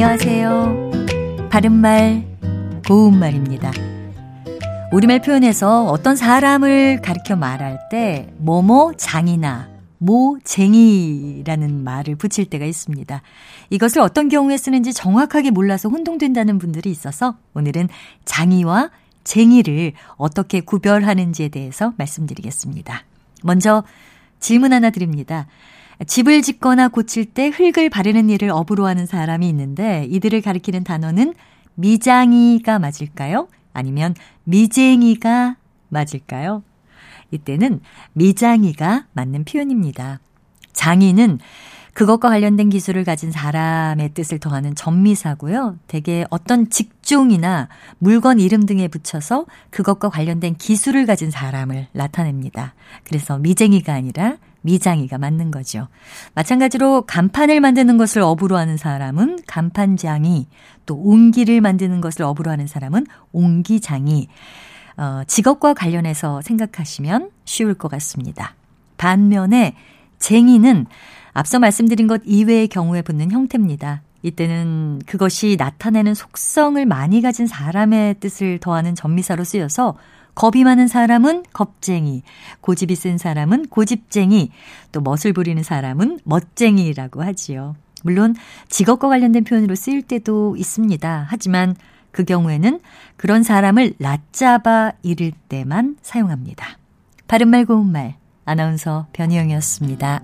안녕하세요. 바른말, 고운말입니다. 우리말 표현에서 어떤 사람을 가리켜 말할 때 뭐뭐 장이나 모쟁이라는 말을 붙일 때가 있습니다. 이것을 어떤 경우에 쓰는지 정확하게 몰라서 혼동된다는 분들이 있어서 오늘은 장이와 쟁이를 어떻게 구별하는지에 대해서 말씀드리겠습니다. 먼저 질문 하나 드립니다. 집을 짓거나 고칠 때 흙을 바르는 일을 업으로 하는 사람이 있는데 이들을 가리키는 단어는 미장이가 맞을까요? 아니면 미쟁이가 맞을까요? 이때는 미장이가 맞는 표현입니다. 장이는 그것과 관련된 기술을 가진 사람의 뜻을 더하는 전미사고요. 대개 어떤 직종이나 물건 이름 등에 붙여서 그것과 관련된 기술을 가진 사람을 나타냅니다. 그래서 미쟁이가 아니라 미장이가 맞는 거죠. 마찬가지로 간판을 만드는 것을 업으로 하는 사람은 간판장이, 또 옹기를 만드는 것을 업으로 하는 사람은 옹기장이, 어, 직업과 관련해서 생각하시면 쉬울 것 같습니다. 반면에 쟁이는 앞서 말씀드린 것 이외의 경우에 붙는 형태입니다. 이때는 그것이 나타내는 속성을 많이 가진 사람의 뜻을 더하는 전미사로 쓰여서 겁이 많은 사람은 겁쟁이, 고집이 센 사람은 고집쟁이, 또 멋을 부리는 사람은 멋쟁이라고 하지요. 물론 직업과 관련된 표현으로 쓰일 때도 있습니다. 하지만 그 경우에는 그런 사람을 낮잡아 이를 때만 사용합니다. 바른말 고운말 아나운서 변희영이었습니다.